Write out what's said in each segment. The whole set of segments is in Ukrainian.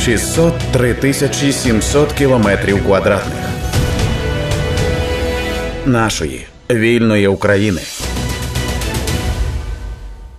603 тисячі 700 кілометрів квадратних нашої вільної України.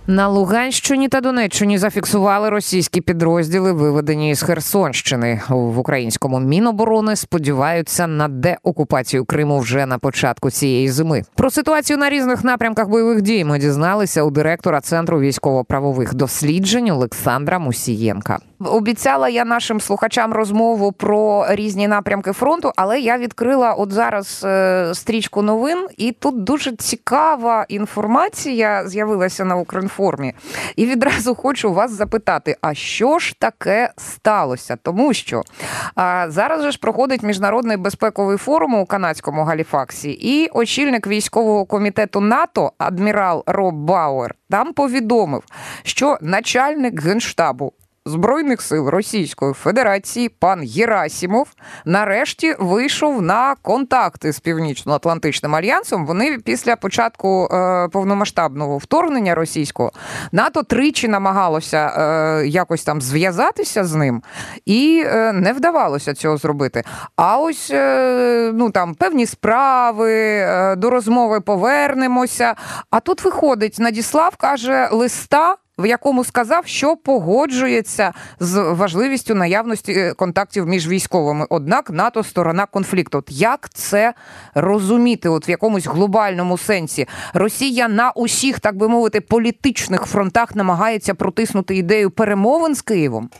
На Луганщині та Донеччині зафіксували російські підрозділи, виведені з Херсонщини в українському міноборони. Сподіваються на деокупацію Криму вже на початку цієї зими. Про ситуацію на різних напрямках бойових дій ми дізналися у директора центру військово-правових досліджень Олександра Мусієнка. Обіцяла я нашим слухачам розмову про різні напрямки фронту, але я відкрила от зараз е, стрічку новин, і тут дуже цікава інформація з'явилася на Укрінформі. І відразу хочу вас запитати: а що ж таке сталося? Тому що а, зараз же ж проходить міжнародний безпековий форум у канадському Галіфаксі, і очільник військового комітету НАТО, адмірал Роб Бауер, там повідомив, що начальник генштабу Збройних сил Російської Федерації пан Єрасімов нарешті вийшов на контакти з Північно-Атлантичним альянсом. Вони після початку е, повномасштабного вторгнення російського НАТО тричі намагалося е, якось там зв'язатися з ним, і е, не вдавалося цього зробити. А ось е, ну там певні справи е, до розмови повернемося. А тут виходить Надіслав каже листа в якому сказав, що погоджується з важливістю наявності е, контактів між військовими. Однак НАТО сторона конфлікту. От Як це розуміти? От в якомусь глобальному сенсі Росія на усіх, так би мовити, політичних фронтах намагається протиснути ідею перемовин з Києвом?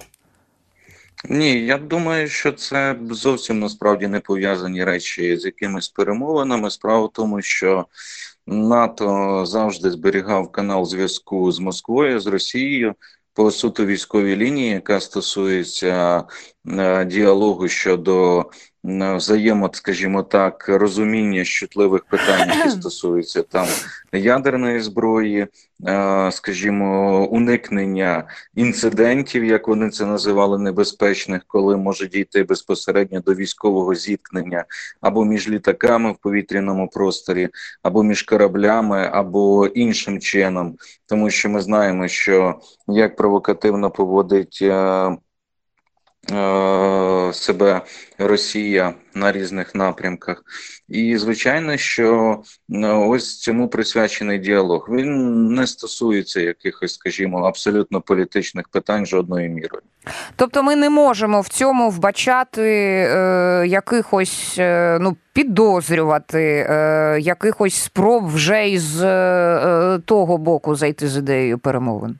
Ні, я думаю, що це зовсім насправді не пов'язані речі з якимись перемовинами. Справа в тому, що НАТО завжди зберігав канал зв'язку з Москвою, з Росією по суто військовій лінії, яка стосується діалогу щодо взаємо, скажімо так, розуміння чутливих питань, які стосуються там ядерної зброї, скажімо, уникнення інцидентів, як вони це називали, небезпечних, коли може дійти безпосередньо до військового зіткнення або між літаками в повітряному просторі, або між кораблями, або іншим чином, тому що ми знаємо, що як провокативно поводить. Е, себе Росія на різних напрямках, і звичайно, що е, ось цьому присвячений діалог. Він не стосується якихось, скажімо, абсолютно політичних питань жодною мірою. Тобто, ми не можемо в цьому вбачати е, якихось е, ну підозрювати, е, якихось спроб вже із е, того боку зайти з ідеєю перемовин.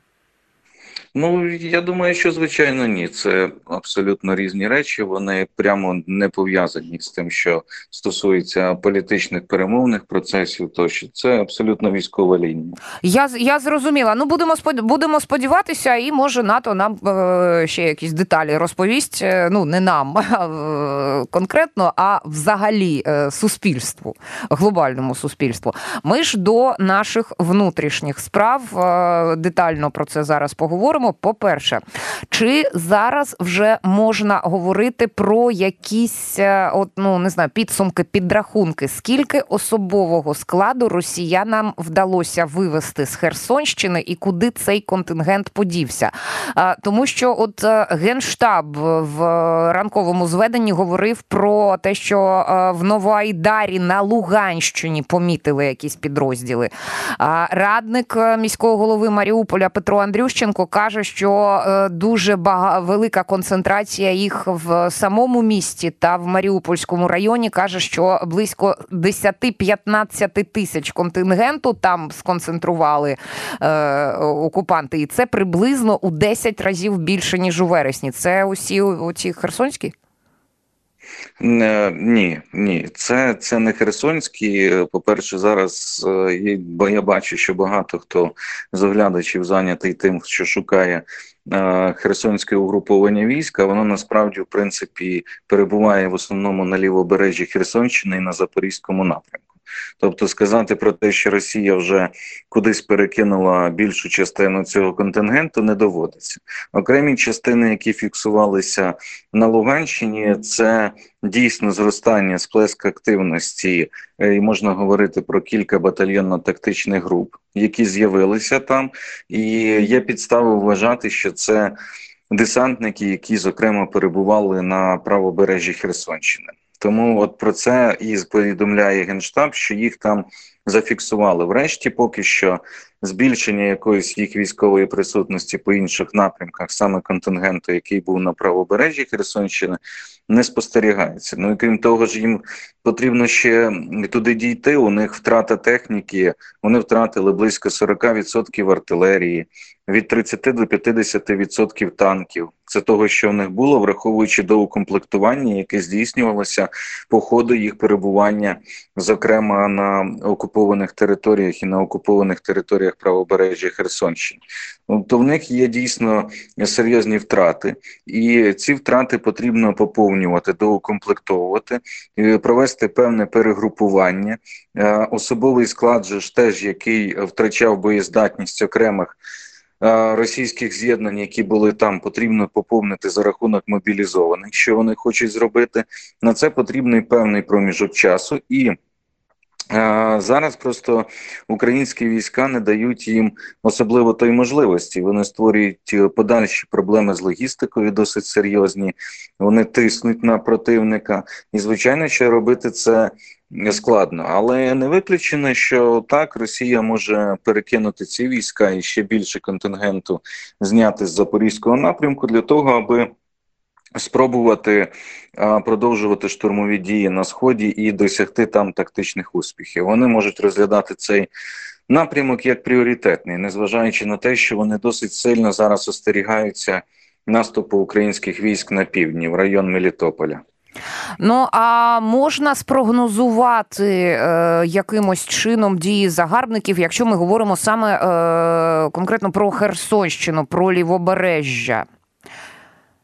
Ну я думаю, що звичайно ні. Це абсолютно різні речі. Вони прямо не пов'язані з тим, що стосується політичних перемовних процесів. Тощо це абсолютно військова лінія. Я я зрозуміла. Ну будемо будемо сподіватися, і може НАТО нам е, ще якісь деталі розповість. Е, ну не нам конкретно, а взагалі е, суспільству, глобальному суспільству. Ми ж до наших внутрішніх справ детально про це зараз поговоримо говоримо. По-перше, чи зараз вже можна говорити про якісь е, от, ну не знаю, підсумки, підрахунки, скільки особового складу росіянам вдалося вивести з Херсонщини і куди цей контингент подівся? Тому що от е, генштаб в ранковому зведенні говорив про те, що е, в Новоайдарі на Луганщині помітили якісь підрозділи. Радник міського голови Маріуполя Петро Андрющенко каже каже, що е, дуже велика концентрація їх в самому місті та в Маріупольському районі каже, що близько 10-15 тисяч контингенту там сконцентрували е, окупанти, і це приблизно у 10 разів більше ніж у вересні. Це усі оці херсонські. Е, ні, ні, це це не Херсонські. По-перше, зараз е, бо я бачу, що багато хто з оглядачів зайнятий тим, що шукає е, херсонське угруповання війська. Воно насправді в принципі перебуває в основному на лівобережжі Херсонщини і на Запорізькому напрямку. Тобто сказати про те, що Росія вже кудись перекинула більшу частину цього контингенту, не доводиться. Окремі частини, які фіксувалися на Луганщині, це дійсно зростання сплеск активності, е, і можна говорити про кілька батальйонно-тактичних груп, які з'явилися там, і є підстави вважати, що це. десантники, які зокрема перебували на правобережжі Херсонщини. Тому от про це і повідомляє генштаб, що їх там зафіксували. Врешті, поки що, збільшення якоїсь їх військової присутності по інших напрямках, саме контингенту, який був на правобережжі Херсонщини, не спостерігається. Ну і крім того ж, їм потрібно ще туди дійти. У них втрата техніки, вони втратили близько 40% артилерії, від 30 до 50% танків. Це того, що в них було, враховуючи до укомплектування, яке здійснювалося по ходу їх перебування, зокрема на окупованих територіях і на окупованих територіях правобережжя Херсонщини. Тобто в них є дійсно серйозні втрати, і ці втрати потрібно поповнювати, доукомплектовувати, провести певне перегрупування. Е, особовий склад же ж теж, який втрачав боєздатність окремих. Е, російських з'єднань, які були там, потрібно поповнити за рахунок мобілізованих. Що вони хочуть зробити? На це потрібний певний проміжок часу і. Е, зараз просто українські війська не дають їм особливо той можливості. Вони створюють подальші проблеми з логістикою, досить серйозні. Вони тиснуть на противника, і звичайно, що робити це складно, але не виключено, що так Росія може перекинути ці війська і ще більше контингенту зняти з запорізького напрямку для того, аби спробувати продовжувати штурмові дії на сході і досягти там тактичних успіхів. Вони можуть розглядати цей напрямок як пріоритетний, незважаючи на те, що вони досить сильно зараз остерігаються наступу українських військ на півдні в район Мелітополя. Ну а можна спрогнозувати е, якимось чином дії загарбників, якщо ми говоримо саме е, конкретно про Херсонщину, про лівобережжя?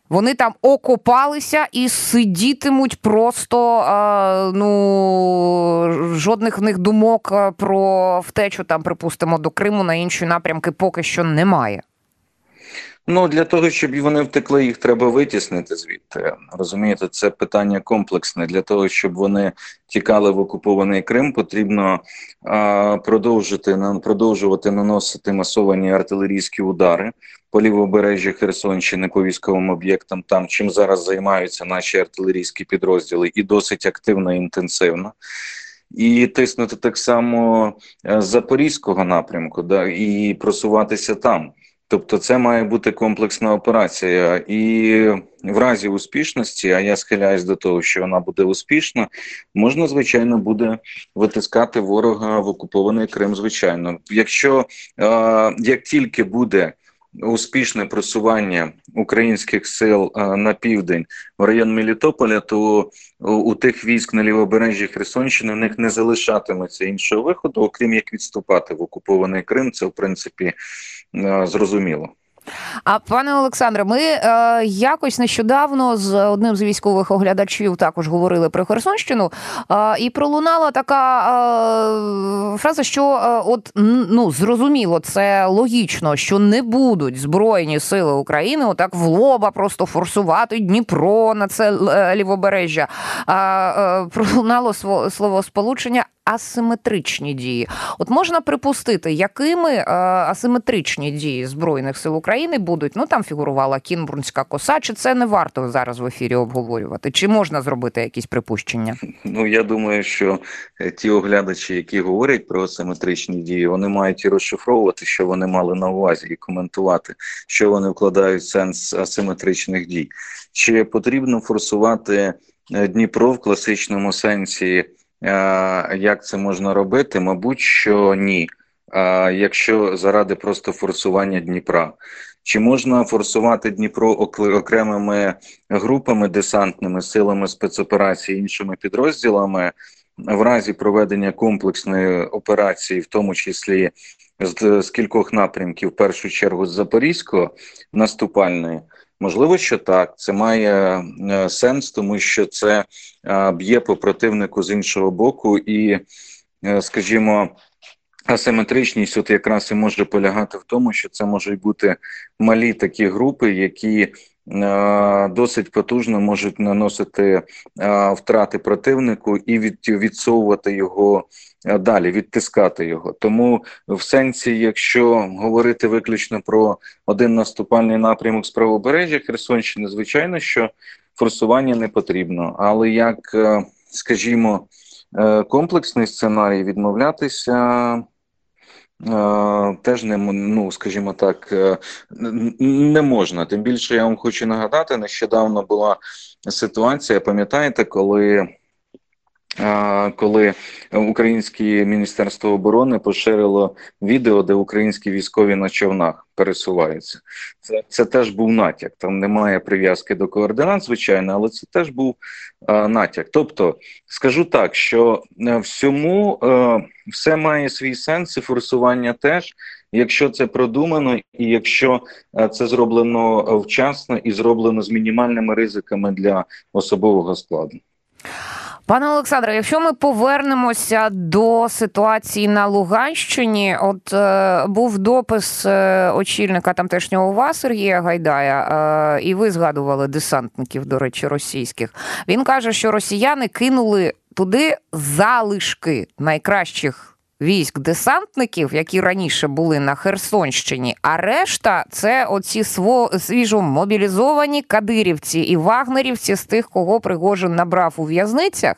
Вони там окопалися і сидітимуть просто е, ну жодних в них думок про втечу там, припустимо, до Криму на інші напрямки поки що немає. Ну для того, щоб вони втекли, їх треба витіснити звідти. Розумієте, це питання комплексне. Для того, щоб вони тікали в окупований Крим, потрібно а, продовжити продовжувати наносити масовані артилерійські удари по лівобережжі Херсонщини по військовим об'єктам, там чим зараз займаються наші артилерійські підрозділи, і досить активно і інтенсивно. І тиснути так само з запорізького напрямку, да і просуватися там. Тобто, це має бути комплексна операція, і в разі успішності, а я схиляюсь до того, що вона буде успішна, можна звичайно буде витискати ворога в окупований Крим. Звичайно, якщо е, як тільки буде успішне просування українських сил е, на південь в район Мелітополя, то у тих військ на лівобережжі Херсонщини в них не залишатиметься іншого виходу, окрім як відступати в окупований Крим. Це в принципі е, зрозуміло. А пане Олександре, ми е, якось нещодавно з одним з військових оглядачів також говорили про Херсонщину, е, і пролунала така е, фраза, що е, от ну зрозуміло, це логічно, що не будуть збройні сили України отак в лоба просто форсувати Дніпро на це е, лівобережжя. Е, пролунало словосполучення асиметричні дії. От можна припустити, якими е, асиметричні дії збройних сил України будуть. Ну там фігурувала Кінбурнська коса. Чи це не варто зараз в ефірі обговорювати? Чи можна зробити якісь припущення? Ну я думаю, що е, ті оглядачі, які говорять про асиметричні дії, вони мають і розшифровувати, що вони мали на увазі, і коментувати, що вони вкладають сенс асиметричних дій. Чи потрібно форсувати е, Дніпро в класичному сенсі? Як це можна робити? Мабуть, що ні. Якщо заради просто форсування Дніпра. Чи можна форсувати Дніпро окремими групами десантними силами спецоперації, іншими підрозділами в разі проведення комплексної операції, в тому числі з, з кількох напрямків, в першу чергу з Запорізького наступальної? Можливо, що так, це має е, сенс, тому що це е, б'є по противнику з іншого боку, і, е, скажімо, асиметричність от якраз і може полягати в тому, що це можуть бути малі такі групи, які Досить потужно можуть наносити втрати противнику і від, відсовувати його е, далі відтискати його. Тому в сенсі, якщо говорити виключно про один наступальний напрямок з правобережжя Херсонщини, звичайно, що форсування не потрібно, але як, е, скажімо, е, комплексний сценарій відмовлятися. Теж не ну, скажімо так, не можна. Тим більше я вам хочу нагадати, нещодавно була ситуація. Пам'ятаєте, коли коли українське міністерство оборони поширило відео, де українські військові на човнах пересуваються. Це це теж був натяк. Там немає прив'язки до координат, звичайно, але це теж був а, натяк. Тобто, скажу так, що е, всьому а, все має свій сенс, і форсування теж. Якщо це продумано, і якщо е, це зроблено вчасно і зроблено з мінімальними ризиками для особового складу. Пане Олександре, якщо ми повернемося до ситуації на Луганщині, от е, був допис е, очільника тамтешнього УВА Сергія Гайдая, е, і ви згадували десантників, до речі, російських. Він каже, що росіяни кинули туди залишки найкращих військ десантників, які раніше були на Херсонщині. А решта це оці сво свіжо мобілізовані кадирівці і вагнерівці з тих, кого Пригожин набрав у в'язницях.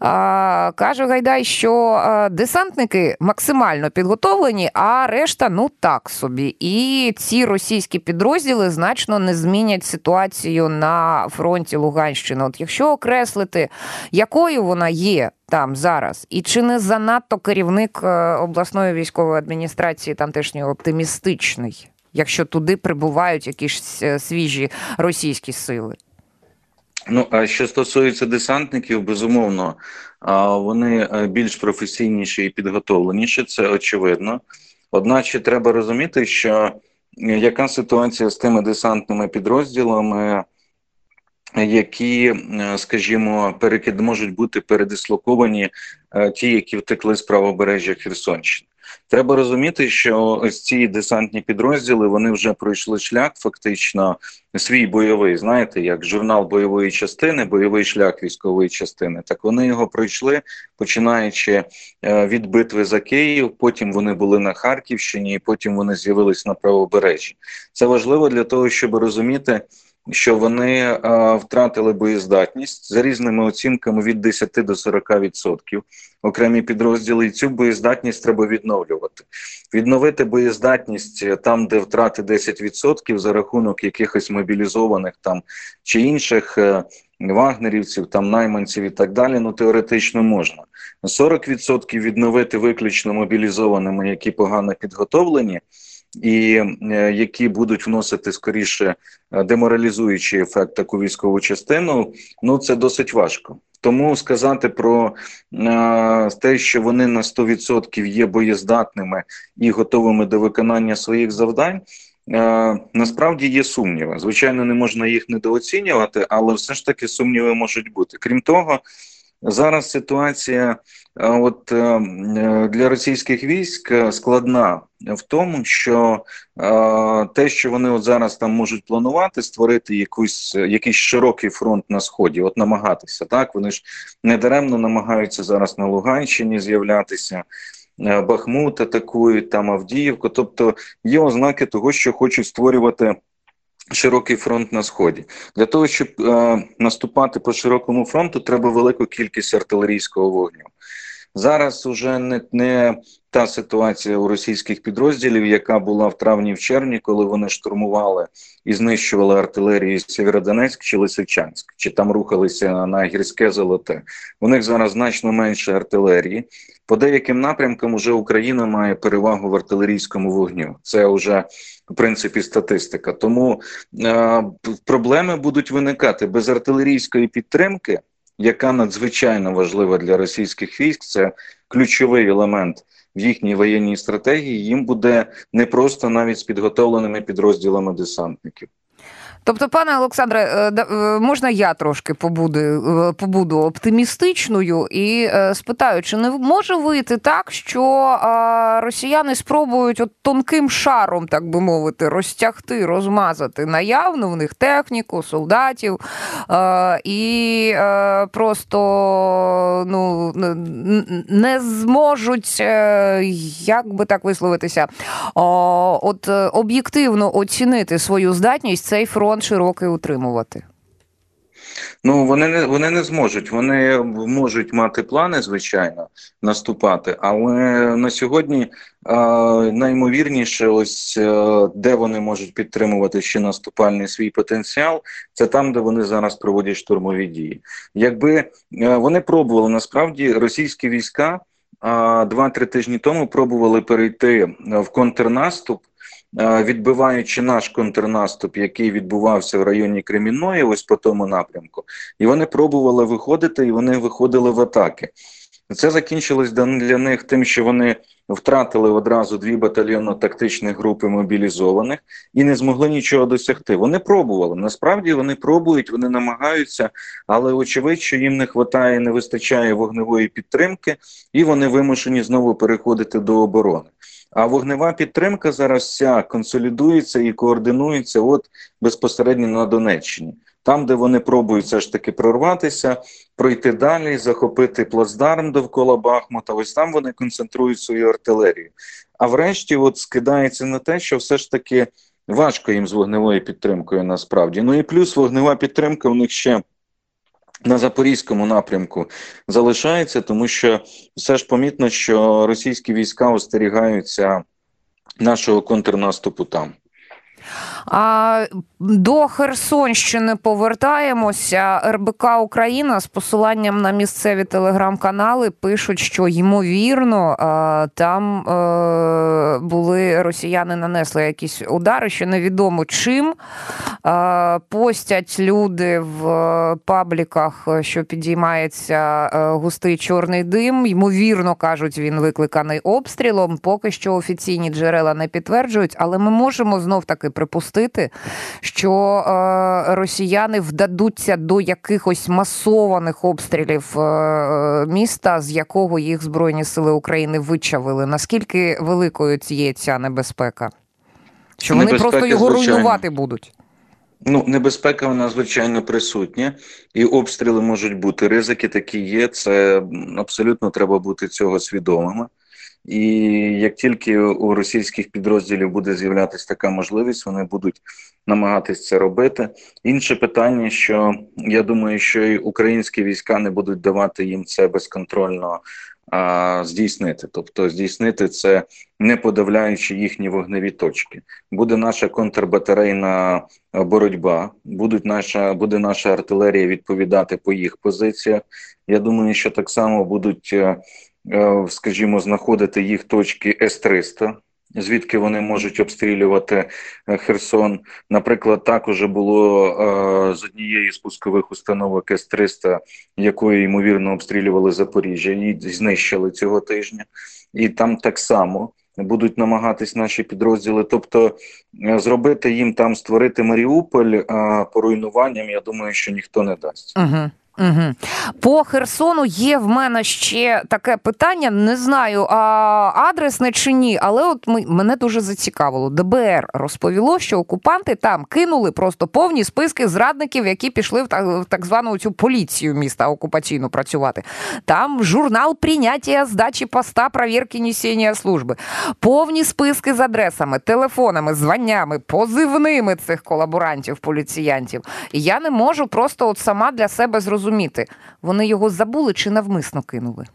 А, Каже Гайдай, що десантники максимально підготовлені, а решта ну так собі. І ці російські підрозділи значно не змінять ситуацію на фронті Луганщини. От якщо окреслити, якою вона є там зараз, і чи не занадто керівник е, обласної військової адміністрації тамтешньої оптимістичний, якщо туди прибувають якісь е, свіжі російські сили? Ну а що стосується десантників, безумовно, вони е, більш професійніші і підготовленіші, це очевидно. Одначе треба розуміти, що яка ситуація з тими десантними підрозділами, які, е, скажімо, перекид можуть бути передислоковані е, ті, які втекли з правобережжя Херсонщини. Треба розуміти, що ось ці десантні підрозділи вони вже пройшли шлях, фактично свій бойовий. Знаєте, як журнал бойової частини, бойовий шлях військової частини. Так вони його пройшли, починаючи е, від битви за Київ. Потім вони були на Харківщині, і потім вони з'явились на правобережжі. Це важливо для того, щоб розуміти що вони е, втратили боєздатність за різними оцінками від 10 до 40%. Окремі підрозділи і цю боєздатність треба відновлювати. Відновити боєздатність там, де втрати 10% за рахунок якихось мобілізованих там чи інших е, вагнерівців, там найманців і так далі. Ну теоретично можна. 40% відновити виключно мобілізованими, які погано підготовлені і е, які будуть вносити скоріше е, деморалізуючий ефект таку військову частину, ну це досить важко. Тому сказати про е, те, що вони на 100% є боєздатними і готовими до виконання своїх завдань. Е, насправді є сумніви. Звичайно, не можна їх недооцінювати, але все ж таки сумніви можуть бути. Крім того, зараз ситуація от е, для російських військ складна в тому, що те, що вони от зараз там можуть планувати, створити якусь якийсь широкий фронт на сході, от намагатися так. Вони ж недаремно намагаються зараз на Луганщині з'являтися. Е, Бахмут атакують там Авдіївку, тобто є ознаки того, що хочуть створювати широкий фронт на сході. Для того щоб е, наступати по широкому фронту, треба велику кількість артилерійського вогню. Зараз уже не не та ситуація у російських підрозділів, яка була в травні в червні, коли вони штурмували і знищували артилерію Сєвєродонецьк чи Лисичанськ, чи там рухалися на гірське золоте. У них зараз значно менше артилерії. По деяким напрямкам уже Україна має перевагу в артилерійському вогню. Це вже в принципі статистика. Тому е, проблеми будуть виникати без артилерійської підтримки яка надзвичайно важлива для російських військ, це ключовий елемент в їхній воєнній стратегії. Їм буде не просто навіть з підготовленими підрозділами десантників. Тобто, пане Олександре, е, е, можна я трошки побуду, е, побуду оптимістичною і спитаю, чи не може вийти так, що росіяни спробують от тонким шаром, так би мовити, розтягти, розмазати наявну в них техніку, солдатів і просто ну, не зможуть, як би так висловитися, от об'єктивно оцінити свою здатність цей фронт широкий утримувати. Ну вони не вони не зможуть. Вони можуть мати плани, звичайно, наступати, але на сьогодні е, наймовірніше, ось е, де вони можуть підтримувати ще наступальний свій потенціал, це там, де вони зараз проводять штурмові дії. Якби е, вони пробували насправді російські війська два-три тижні тому пробували перейти в контрнаступ. Відбиваючи наш контрнаступ, який відбувався в районі Кремінної, ось по тому напрямку, і вони пробували виходити, і вони виходили в атаки. Це закінчилось для них тим, що вони втратили одразу дві батальйонно-тактичні групи мобілізованих і не змогли нічого досягти. Вони пробували. Насправді вони пробують, вони намагаються, але очевидь, що їм не вистачає, не вистачає вогневої підтримки, і вони вимушені знову переходити до оборони. А вогнева підтримка зараз вся консолідується і координується от безпосередньо на Донеччині, там, де вони пробують все ж таки прорватися, пройти далі, захопити плацдарм довкола Бахмута. Ось там вони концентрують свою артилерію. А врешті, от скидається на те, що все ж таки важко їм з вогневою підтримкою насправді. Ну і плюс вогнева підтримка у них ще. На запорізькому напрямку залишається, тому що все ж помітно, що російські війська остерігаються нашого контрнаступу там. А до Херсонщини повертаємося. РБК Україна з посиланням на місцеві телеграм-канали пишуть, що ймовірно там е, були росіяни нанесли якісь удари, що невідомо чим. Постять люди в пабліках, що підіймається е, густий чорний дим. Ймовірно, кажуть, він викликаний обстрілом. Поки що офіційні джерела не підтверджують, але ми можемо знов таки припустити, що е, росіяни вдадуться до якихось масованих обстрілів е, міста, з якого їх Збройні Сили України вичавили. Наскільки великою є ця небезпека? Що вони Небезпека, просто його звичайно. руйнувати будуть? Ну, небезпека вона звичайно присутня, і обстріли можуть бути. Ризики такі є. Це абсолютно треба бути цього свідомими. І як тільки у російських підрозділів буде з'являтися така можливість, вони будуть намагатись це робити. Інше питання, що я думаю, що і українські війська не будуть давати їм це безконтрольно а, здійснити. Тобто здійснити це не подавляючи їхні вогневі точки. Буде наша контрбатарейна боротьба, будуть наша, буде наша артилерія відповідати по їх позиціях. Я думаю, що так само будуть, е, скажімо, знаходити їх точки С-300, звідки вони можуть обстрілювати е, Херсон. Наприклад, так уже було е, з однієї з пускових установок С-300, якою ймовірно обстрілювали Запоріжжя, її знищили цього тижня, і там так само. Будуть намагатись наші підрозділи, тобто е, зробити їм там створити Маріуполь а по руйнуванням. Я думаю, що ніхто не дасть. Угу. Угу. По Херсону є в мене ще таке питання. Не знаю, а адресне чи ні, але от мене дуже зацікавило. ДБР розповіло, що окупанти там кинули просто повні списки зрадників, які пішли в так, звану цю поліцію міста окупаційну працювати. Там журнал прийняття здачі поста, перевірки несення служби, повні списки з адресами, телефонами, званнями, позивними цих колаборантів, поліціянтів. Я не можу просто от сама для себе зрозуміти, вони його забули чи навмисно кинули.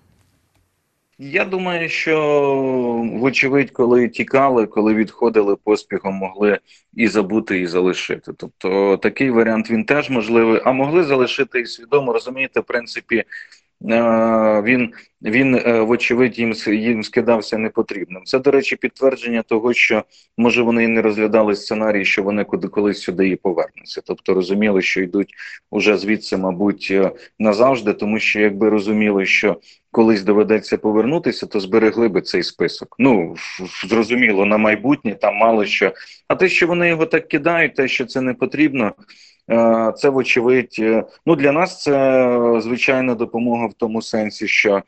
Я думаю, що вочевидь, коли тікали, коли відходили поспіхом, могли і забути, і залишити. Тобто такий варіант він теж можливий, а могли залишити і свідомо розумієте, в принципі, він він е, вочевидь їм їм скидався непотрібним. Це, до речі, підтвердження того, що може вони і не розглядали сценарій, що вони куди колись сюди і повернуться. Тобто розуміли, що йдуть уже звідси, мабуть, е, назавжди, тому що якби розуміли, що колись доведеться повернутися, то зберегли би цей список. Ну зрозуміло, на майбутнє там мало що. А те, що вони його так кидають, те, що це не потрібно. Е, це вочевидь, ну для нас це звичайна допомога в тому сенсі, що Е,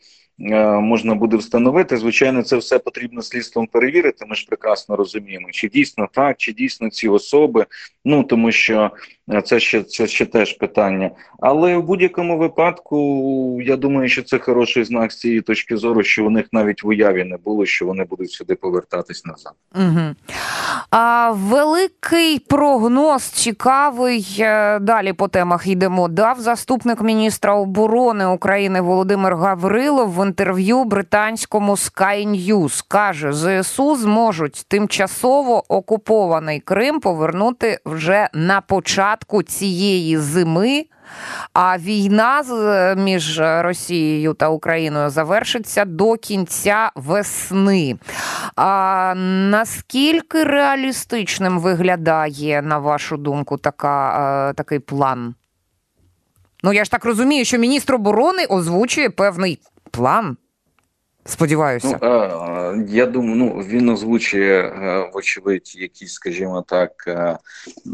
можна буде встановити. Звичайно, це все потрібно слідством перевірити. Ми ж прекрасно розуміємо, чи дійсно так, чи дійсно ці особи. Ну тому що е, це ще це ще теж питання. Але в будь-якому випадку я думаю, що це хороший знак з цієї точки зору, що у них навіть в уяві не було, що вони будуть сюди повертатись назад. Угу. А великий прогноз цікавий. Е, далі по темах йдемо. Дав заступник міністра оборони України Володимир Гаврилов інтерв'ю британському Sky News. каже: ЗСУ зможуть тимчасово окупований Крим повернути вже на початку цієї зими. А війна між Росією та Україною завершиться до кінця весни. А наскільки реалістичним виглядає, на вашу думку, така, такий план? Ну, я ж так розумію, що міністр оборони озвучує певний план. Сподіваюся, ну, а, я думаю, ну він озвучує е, вочевидь, якісь, скажімо так, е,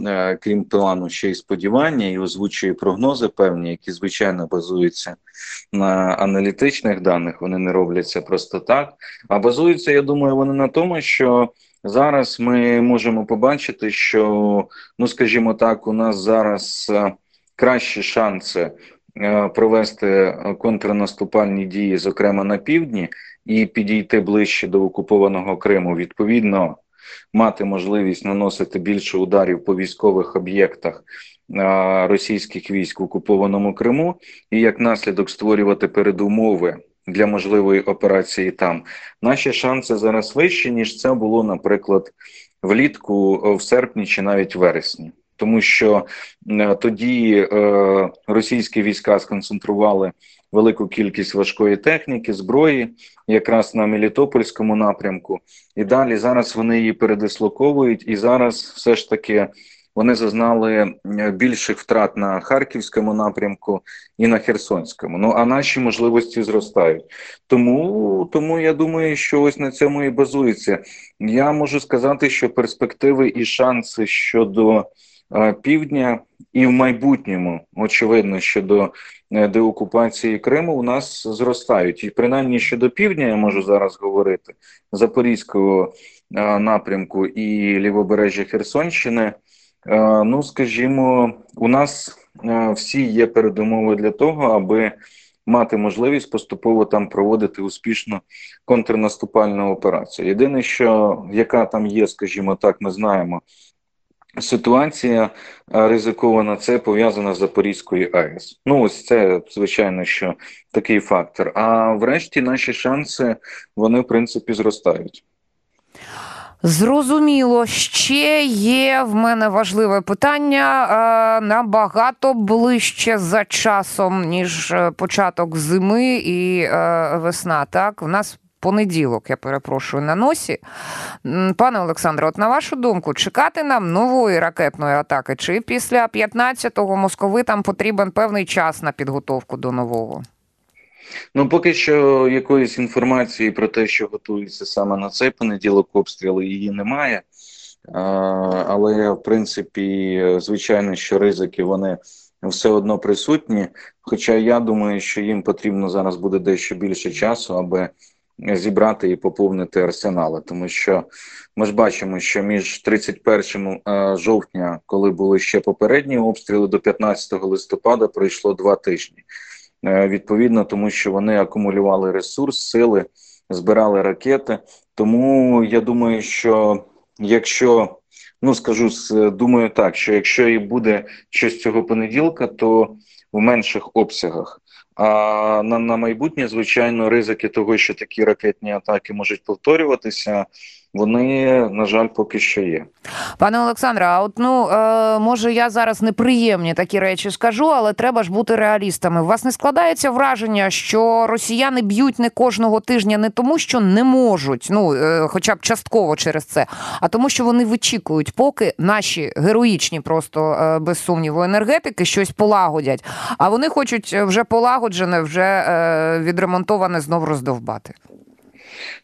е, крім плану, ще й сподівання, і озвучує прогнози певні, які звичайно базуються на аналітичних даних. Вони не робляться просто так. А базуються, я думаю, вони на тому, що зараз ми можемо побачити, що ну, скажімо так, у нас зараз кращі шанси. Е, провести е, контрнаступальні дії, зокрема на півдні, і підійти ближче до окупованого Криму, відповідно мати можливість наносити більше ударів по військових об'єктах е, російських військ в окупованому Криму, і як наслідок створювати передумови. Для можливої операції там наші шанси зараз вищі ніж це було, наприклад, влітку в серпні чи навіть вересні тому що е, тоді е, російські війська сконцентрували велику кількість важкої техніки, зброї, якраз на Мелітопольському напрямку, і далі зараз вони її передислоковують, і зараз все ж таки. Вони зазнали е, більших втрат на харківському напрямку і на Херсонському. Ну а наші можливості зростають. Тому тому я думаю, що ось на цьому і базується. Я можу сказати, що перспективи і шанси щодо півдня, і в майбутньому, очевидно, щодо е, деокупації Криму у нас зростають. І принаймні щодо півдня я можу зараз говорити Запорізького е, напрямку і лівобережжя Херсонщини. Ну, скажімо, у нас всі є передумови для того, аби мати можливість поступово там проводити успішну контрнаступальну операцію. Єдине, що яка там є, скажімо так, ми знаємо ситуація е, ризикована, це пов'язана з Запорізькою АЕС. Ну, ось це, звичайно, що такий фактор. А врешті наші шанси, вони, в принципі, зростають. Зрозуміло, ще є в мене важливе питання е, набагато ближче за часом, ніж е, початок зими і весна. Так, в нас понеділок, я перепрошую на носі. Пане Олександре, от на вашу думку, чекати нам нової ракетної атаки, чи після 15-го московитам потрібен певний час на підготовку до нового? Ну, поки що якоїсь інформації про те, що готується саме на цей понеділок, обстріли її немає. Але в принципі, звичайно, що ризики вони все одно присутні. Хоча я думаю, що їм потрібно зараз буде дещо більше часу, аби зібрати і поповнити арсенали, тому що ми ж бачимо, що між 31 е, жовтня, коли були ще попередні обстріли, до 15 листопада пройшло два тижні. Е, відповідно, тому що вони акумулювали ресурс, сили, збирали ракети. Тому я думаю, що якщо ну скажу думаю так, що якщо і буде щось цього понеділка, то в менших обсягах. А на на майбутнє, звичайно, ризики того, що такі ракетні атаки можуть повторюватися, вони, на жаль, поки що є. Пане Олександре, а от ну е, може я зараз неприємні такі речі скажу, але треба ж бути реалістами. У вас не складається враження, що росіяни б'ють не кожного тижня не тому, що не можуть, ну е, хоча б частково через це, а тому, що вони вичікують, поки наші героїчні, просто е, без сумніву, енергетики щось полагодять. А вони хочуть вже полагоджене, вже е, відремонтоване знов роздовбати.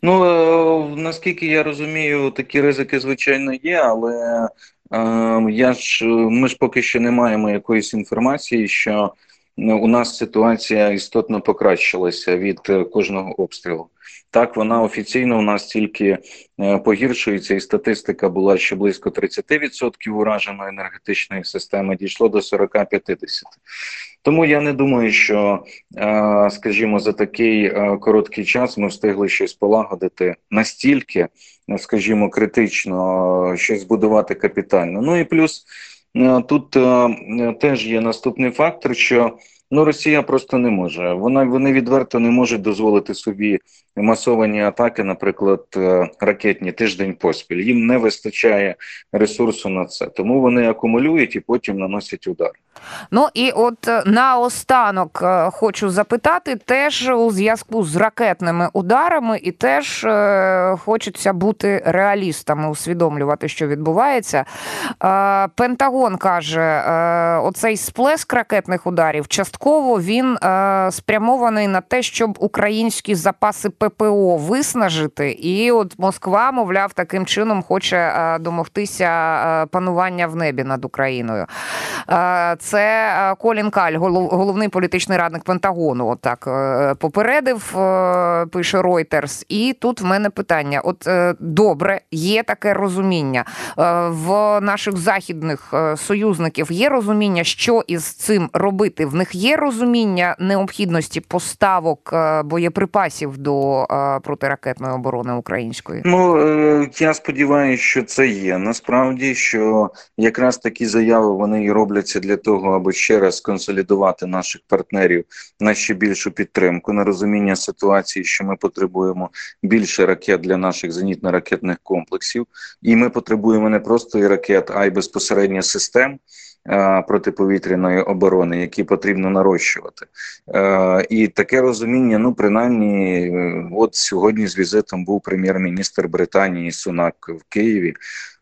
Ну е, наскільки я розумію, такі ризики звичайно є, але е, я ж ми ж поки що не маємо якоїсь інформації, що у нас ситуація істотно покращилася від кожного обстрілу. Так, вона офіційно у нас тільки е, погіршується, і статистика була що близько 30% ураженої енергетичної системи, дійшло до 40-50%. Тому я не думаю, що, е, скажімо, за такий е, короткий час ми встигли щось полагодити настільки, скажімо, критично щось збудувати капітально. Ну і плюс тут теж є наступний фактор, що Ну, Росія просто не може. Вона вони відверто не можуть дозволити собі масовані атаки, наприклад, е, ракетні тиждень поспіль. Їм не вистачає ресурсу на це, тому вони акумулюють і потім наносять удар. Ну і от е, наостанок е, хочу запитати, теж у зв'язку з ракетними ударами, і теж е, хочеться бути реалістами, усвідомлювати, що відбувається. Е, Пентагон каже, е, оцей сплеск ракетних ударів частково він е, спрямований на те, щоб українські запаси ППО виснажити, і от Москва, мовляв, таким чином хоче е, домогтися е, панування в небі над Україною. Е, це е, Колін Каль, головний політичний радник Пентагону. Отак е, попередив, пише Reuters. І тут в мене питання: от добре, є таке розуміння в наших західних союзників. Є розуміння, що із цим робити. В них є розуміння необхідності поставок боєприпасів до протиракетної оборони української. Ну я сподіваюся, що це є. Насправді що якраз такі заяви вони і робляться для того, аби ще раз консолідувати наших партнерів на ще більшу підтримку на розуміння ситуації, що ми потребуємо більше ракет для наших зенітно-ракетних комплексів, і ми потребуємо не просто і ракет, а й безпосередньо систем. Протиповітряної оборони, які потрібно нарощувати, і таке розуміння. Ну, принаймні, от сьогодні з візитом був прем'єр-міністр Британії Сунак в Києві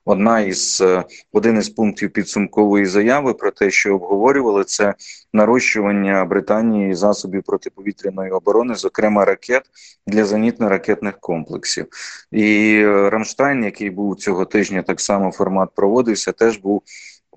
одна із е, один із пунктів підсумкової заяви про те, що обговорювали це нарощування Британії засобів протиповітряної оборони, зокрема ракет для зенітно-ракетних комплексів. І е, Рамштайн, який був цього тижня, так само формат проводився, теж був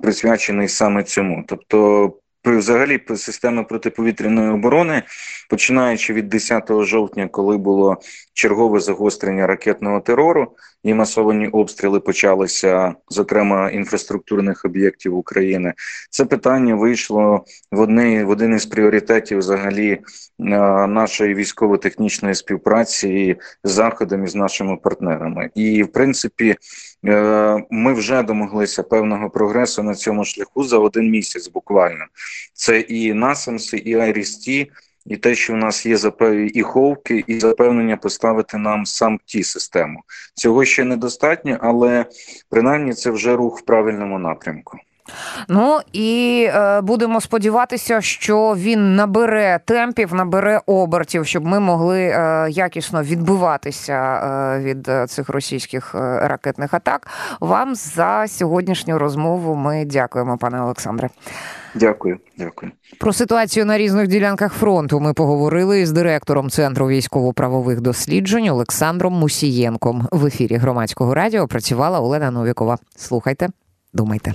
присвячений саме цьому, тобто. Взагалі, системи протиповітряної оборони, починаючи від 10 жовтня, коли було чергове загострення ракетного терору і масовані обстріли почалися, зокрема інфраструктурних об'єктів України. Це питання вийшло в одне в один із пріоритетів взагалі е, нашої військово-технічної співпраці з заходом із нашими партнерами. І в принципі, ми вже домоглися певного прогресу на цьому шляху за один місяць. Буквально це і насамси, і Айрісті і те, що в нас є і ховки, і запевнення поставити нам сам ті систему. Цього ще недостатньо, але принаймні це вже рух в правильному напрямку. Ну і е, будемо сподіватися, що він набере темпів, набере обертів, щоб ми могли е, якісно відбиватися е, від е, цих російських е, ракетних атак. Вам за сьогоднішню розмову ми дякуємо, пане Олександре. Дякую, дякую. Про ситуацію на різних ділянках фронту ми поговорили з директором центру військово-правових досліджень Олександром Мусієнком. В ефірі громадського радіо працювала Олена Новікова. Слухайте, думайте.